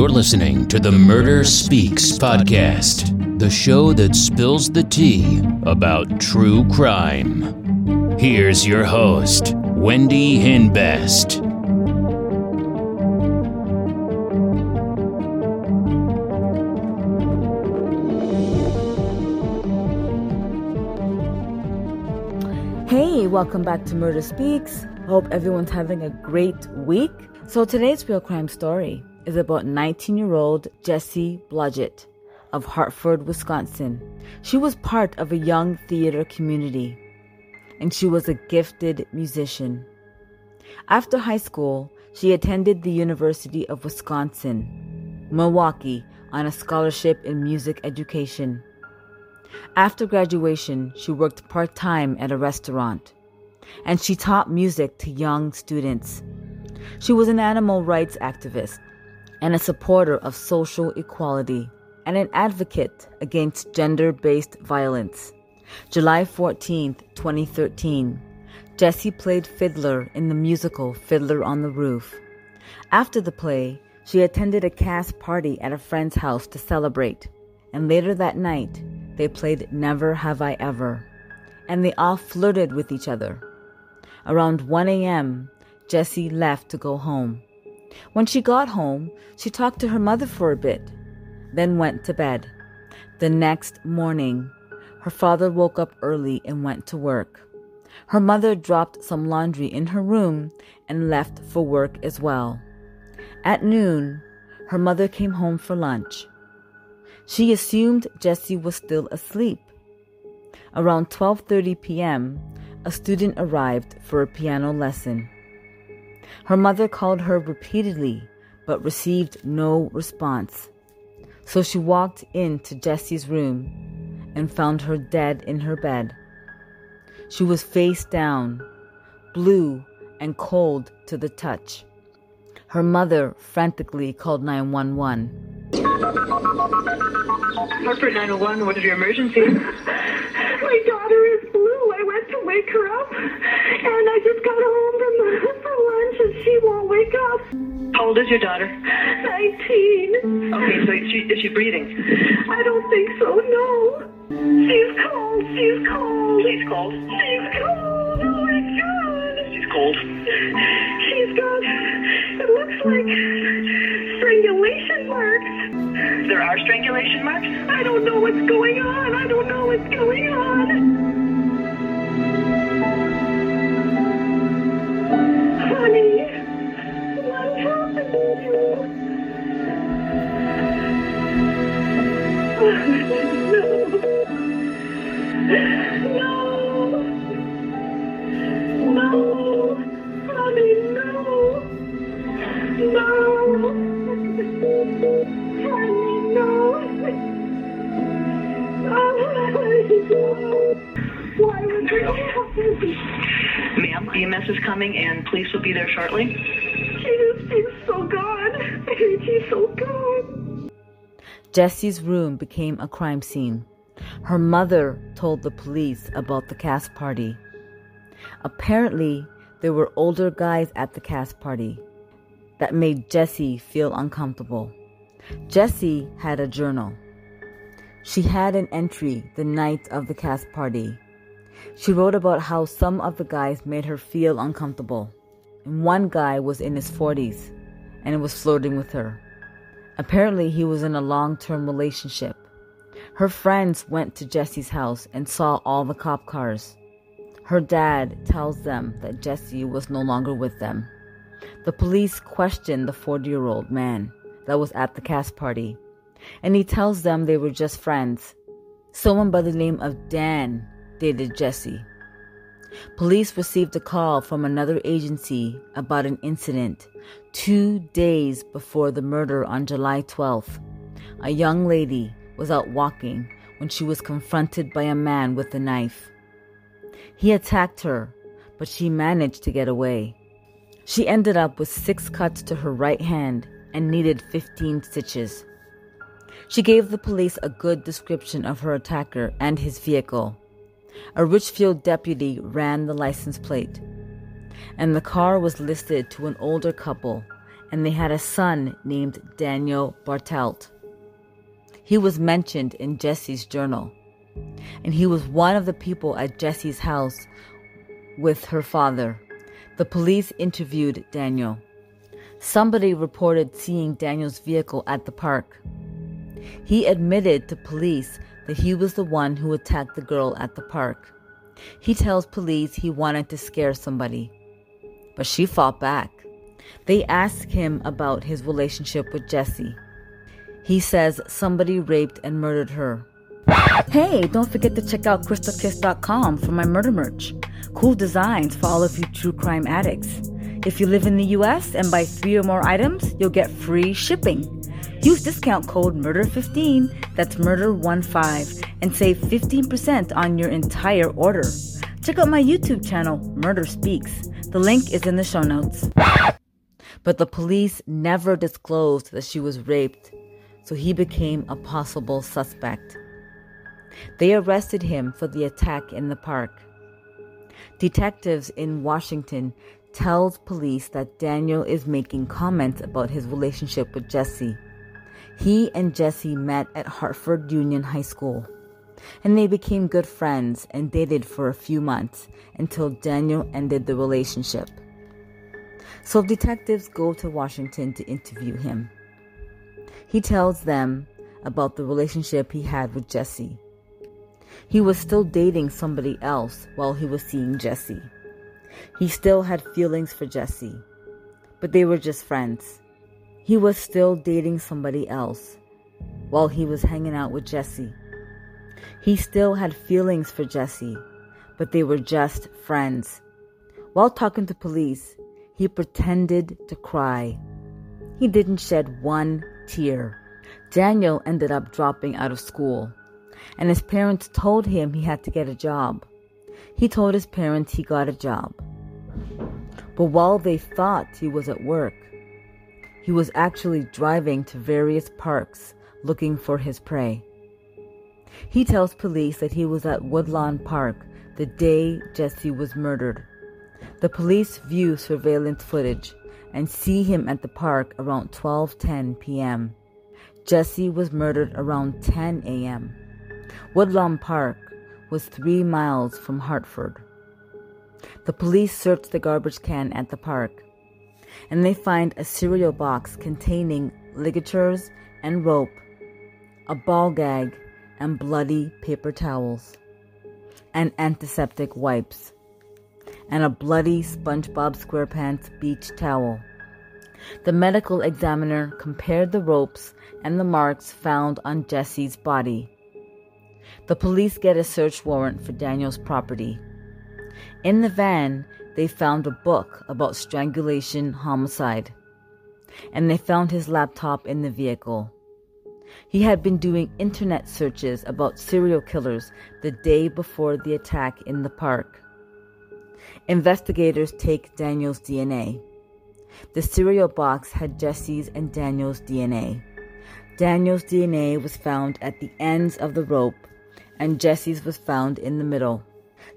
You're listening to the Murder Speaks podcast, the show that spills the tea about true crime. Here's your host, Wendy Hinbest. Hey, welcome back to Murder Speaks. Hope everyone's having a great week. So, today's real crime story is about 19 year old Jessie Blodgett of Hartford, Wisconsin. She was part of a young theater community and she was a gifted musician. After high school, she attended the University of Wisconsin, Milwaukee, on a scholarship in music education. After graduation, she worked part time at a restaurant and she taught music to young students. She was an animal rights activist and a supporter of social equality and an advocate against gender based violence. July 14, 2013, Jessie played fiddler in the musical Fiddler on the Roof. After the play, she attended a cast party at a friend's house to celebrate, and later that night, they played Never Have I Ever, and they all flirted with each other. Around 1 a.m., Jessie left to go home. When she got home, she talked to her mother for a bit, then went to bed. The next morning, her father woke up early and went to work. Her mother dropped some laundry in her room and left for work as well. At noon, her mother came home for lunch. She assumed Jessie was still asleep. Around 12:30 p.m., a student arrived for a piano lesson. Her mother called her repeatedly but received no response. So she walked into Jessie's room and found her dead in her bed. She was face down, blue and cold to the touch. Her mother frantically called 911. Hartford 901, what is your emergency? My daughter is blue. I went to wake her up, and I just got home from, from lunch, and she won't wake up. How old is your daughter? 19. Okay, so is she, is she breathing? I don't think so, no. She's cold. She's cold. She's cold. She's cold. Oh my God. She's cold. She's got, it looks like strangulation marks. There are strangulation marks? I don't know what's going on. I don't know what's going on. Why would this happen? Ma'am, EMS is coming and police will be there shortly. She's, she's so gone. She's so gone. Jessie's room became a crime scene. Her mother told the police about the cast party. Apparently, there were older guys at the cast party that made Jessie feel uncomfortable. Jessie had a journal. She had an entry the night of the cast party. She wrote about how some of the guys made her feel uncomfortable. And one guy was in his 40s and was flirting with her. Apparently, he was in a long term relationship. Her friends went to Jessie's house and saw all the cop cars. Her dad tells them that Jessie was no longer with them. The police question the 40 year old man that was at the cast party, and he tells them they were just friends. Someone by the name of Dan dated Jessie. Police received a call from another agency about an incident two days before the murder on July 12th. A young lady was out walking when she was confronted by a man with a knife. He attacked her, but she managed to get away. She ended up with six cuts to her right hand and needed 15 stitches. She gave the police a good description of her attacker and his vehicle. A Richfield deputy ran the license plate, and the car was listed to an older couple and they had a son named Daniel Bartelt. He was mentioned in Jessie's journal, and he was one of the people at Jessie's house with her father. The police interviewed Daniel. Somebody reported seeing Daniel's vehicle at the park. He admitted to police that he was the one who attacked the girl at the park. He tells police he wanted to scare somebody, but she fought back. They ask him about his relationship with Jessie. He says somebody raped and murdered her. Hey, don't forget to check out crystalkiss.com for my murder merch. Cool designs for all of you true crime addicts. If you live in the US and buy three or more items, you'll get free shipping. Use discount code MURDER15, that's MURDER15, and save 15% on your entire order. Check out my YouTube channel, Murder Speaks. The link is in the show notes. But the police never disclosed that she was raped, so he became a possible suspect. They arrested him for the attack in the park. Detectives in Washington tells police that Daniel is making comments about his relationship with Jessie. He and Jessie met at Hartford Union High School, and they became good friends and dated for a few months until Daniel ended the relationship. So detectives go to Washington to interview him. He tells them about the relationship he had with Jessie. He was still dating somebody else while he was seeing Jessie. He still had feelings for Jessie, but they were just friends. He was still dating somebody else while he was hanging out with Jessie. He still had feelings for Jessie, but they were just friends. While talking to police, he pretended to cry. He didn't shed one tear. Daniel ended up dropping out of school, and his parents told him he had to get a job. He told his parents he got a job. But while they thought he was at work, he was actually driving to various parks looking for his prey. He tells police that he was at Woodlawn Park the day Jessie was murdered. The police view surveillance footage and see him at the park around 12:10 p.m. Jessie was murdered around 10 a.m. Woodlawn Park was 3 miles from Hartford. The police search the garbage can at the park and they find a cereal box containing ligatures and rope, a ball gag, and bloody paper towels, and antiseptic wipes, and a bloody SpongeBob SquarePants beach towel. The medical examiner compared the ropes and the marks found on Jessie's body. The police get a search warrant for Daniel's property. In the van, they found a book about strangulation homicide, and they found his laptop in the vehicle. He had been doing internet searches about serial killers the day before the attack in the park. Investigators take Daniel's DNA. The cereal box had Jessie's and Daniel's DNA. Daniel's DNA was found at the ends of the rope, and Jessie's was found in the middle.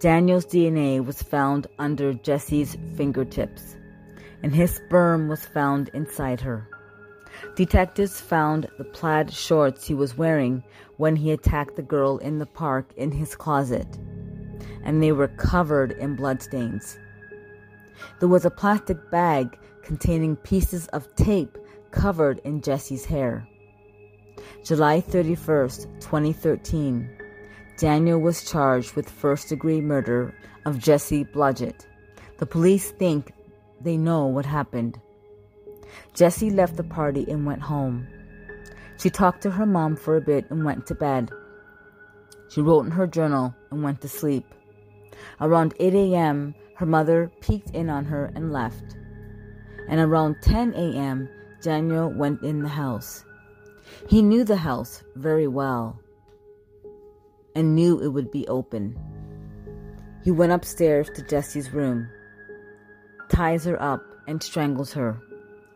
Daniel's DNA was found under Jessie's fingertips, and his sperm was found inside her. Detectives found the plaid shorts he was wearing when he attacked the girl in the park in his closet, and they were covered in bloodstains. There was a plastic bag containing pieces of tape covered in Jessie's hair. July 31st, 2013. Daniel was charged with first degree murder of Jessie Blodgett. The police think they know what happened. Jessie left the party and went home. She talked to her mom for a bit and went to bed. She wrote in her journal and went to sleep. Around 8 a.m., her mother peeked in on her and left. And around 10 a.m., Daniel went in the house. He knew the house very well and knew it would be open. He went upstairs to Jessie's room, ties her up, and strangles her.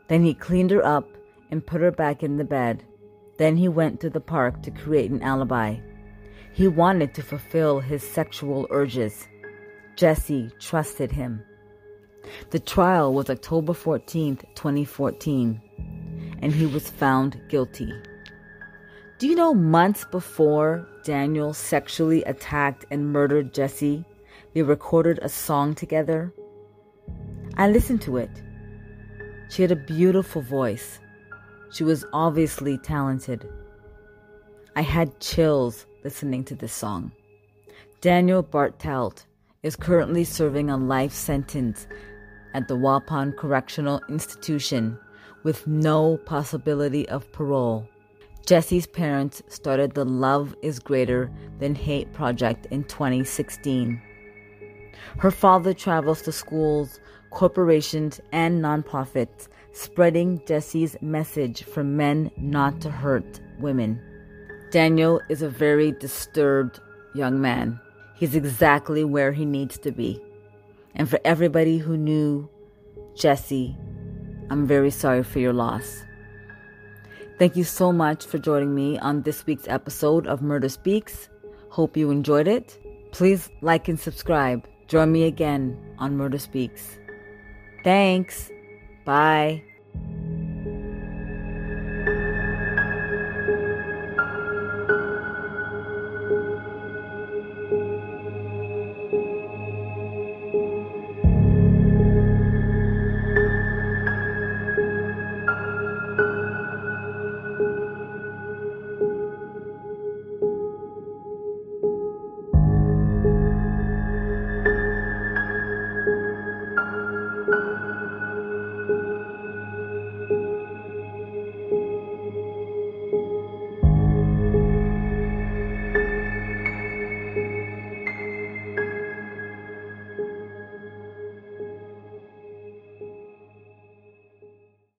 Then he cleaned her up and put her back in the bed. Then he went to the park to create an alibi. He wanted to fulfill his sexual urges. Jessie trusted him. The trial was October 14th, 2014, and he was found guilty. Do you know months before Daniel sexually attacked and murdered Jessie, they recorded a song together? I listened to it. She had a beautiful voice. She was obviously talented. I had chills listening to this song. Daniel Bartelt is currently serving a life sentence at the Waupun Correctional Institution with no possibility of parole. Jessie's parents started the Love is Greater Than Hate project in 2016. Her father travels to schools, corporations, and nonprofits, spreading Jessie's message for men not to hurt women. Daniel is a very disturbed young man. He's exactly where he needs to be. And for everybody who knew Jessie, I'm very sorry for your loss. Thank you so much for joining me on this week's episode of Murder Speaks. Hope you enjoyed it. Please like and subscribe. Join me again on Murder Speaks. Thanks. Bye.